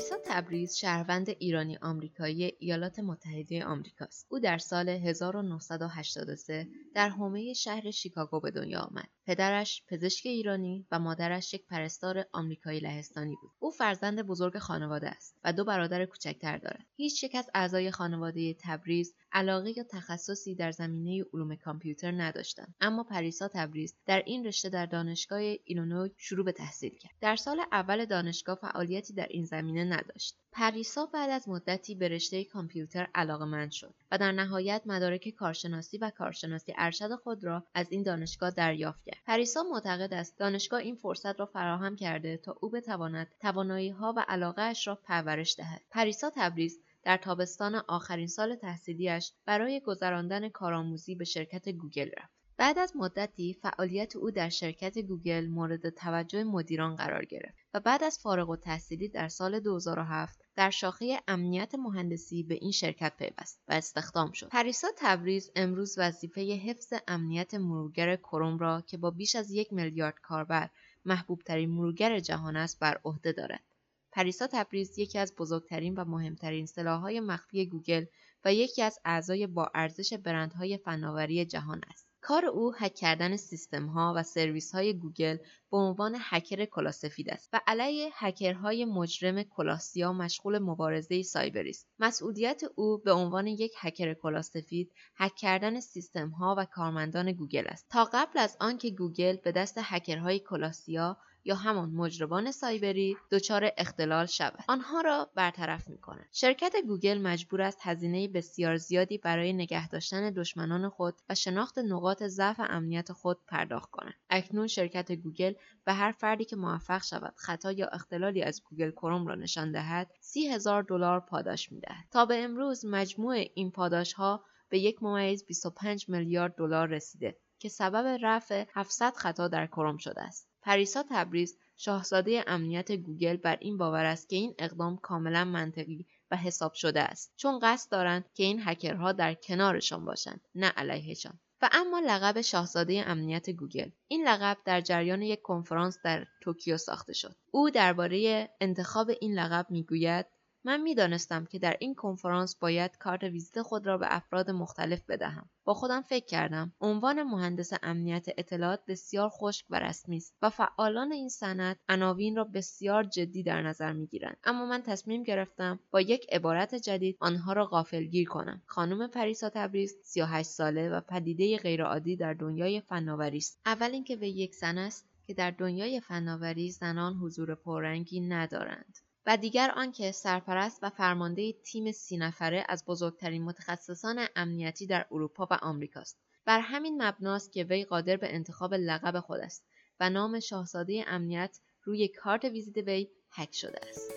پریسا تبریز شهروند ایرانی آمریکایی ایالات متحده آمریکاست. او در سال 1983 در حومه شهر شیکاگو به دنیا آمد. پدرش پزشک ایرانی و مادرش یک پرستار آمریکایی لهستانی بود. او فرزند بزرگ خانواده است و دو برادر کوچکتر دارد. هیچ یک از اعضای خانواده تبریز علاقه یا تخصصی در زمینه علوم کامپیوتر نداشتند اما پریسا تبریز در این رشته در دانشگاه ایلینوی شروع به تحصیل کرد در سال اول دانشگاه فعالیتی در این زمینه نداشت پریسا بعد از مدتی به رشته کامپیوتر علاقمند شد و در نهایت مدارک کارشناسی و کارشناسی ارشد خود را از این دانشگاه دریافت کرد. پریسا معتقد است دانشگاه این فرصت را فراهم کرده تا او بتواند توانایی ها و علاقه اش را پرورش دهد. پریسا تبریز در تابستان آخرین سال تحصیلیش برای گذراندن کارآموزی به شرکت گوگل رفت. بعد از مدتی فعالیت او در شرکت گوگل مورد توجه مدیران قرار گرفت و بعد از فارغ التحصیلی در سال 2007 در شاخه امنیت مهندسی به این شرکت پیوست و استخدام شد. پریسا تبریز امروز وظیفه حفظ امنیت مرورگر کروم را که با بیش از یک میلیارد کاربر محبوب ترین مرورگر جهان است بر عهده دارد. پریسا تبریز یکی از بزرگترین و مهمترین سلاحهای مخفی گوگل و یکی از اعضای با ارزش برندهای فناوری جهان است. کار او هک کردن سیستم ها و سرویس های گوگل به عنوان هکر کلاه سفید است و علیه هکرهای مجرم کلاه سیاه مشغول مبارزه سایبری است. مسئولیت او به عنوان یک هکر کلاه سفید هک کردن سیستم ها و کارمندان گوگل است. تا قبل از آنکه گوگل به دست هکرهای کلاه سیاه یا همان مجرمان سایبری دچار اختلال شود. آنها را برطرف می کند. شرکت گوگل مجبور است هزینه بسیار زیادی برای نگه داشتن دشمنان خود و شناخت نقاط ضعف امنیت خود پرداخت کند اکنون شرکت گوگل به هر فردی که موفق شود خطا یا اختلالی از گوگل کروم را نشان دهد سی هزار دلار پاداش می‌دهد. تا به امروز مجموع این پاداش ها به یک ممیز 25 میلیارد دلار رسیده که سبب رفع 700 خطا در کروم شده است. پریسا تبریز شاهزاده امنیت گوگل بر این باور است که این اقدام کاملا منطقی و حساب شده است. چون قصد دارند که این هکرها در کنارشان باشند نه علیهشان. و اما لقب شاهزاده امنیت گوگل. این لقب در جریان یک کنفرانس در توکیو ساخته شد. او درباره انتخاب این لقب می‌گوید من می‌دانستم که در این کنفرانس باید کارت ویزیت خود را به افراد مختلف بدهم. با خودم فکر کردم. عنوان مهندس امنیت اطلاعات بسیار خشک و رسمی است و فعالان این صنعت عناوین را بسیار جدی در نظر می‌گیرند. اما من تصمیم گرفتم با یک عبارت جدید آنها را غافلگیر کنم. خانم پریسا تبریز 38 ساله و پدیده غیرعادی در دنیای فناوری است. اول اینکه او یک زن است که در دنیای فناوری زنان حضور پررنگی ندارند. و دیگر آنکه سرپرست و فرمانده تیم سی نفره از بزرگترین متخصصان امنیتی در اروپا و آمریکاست. بر همین مبناست که وی قادر به انتخاب لقب خود است و نام شاهزاده امنیت روی کارت ویزیت وی هک شده است.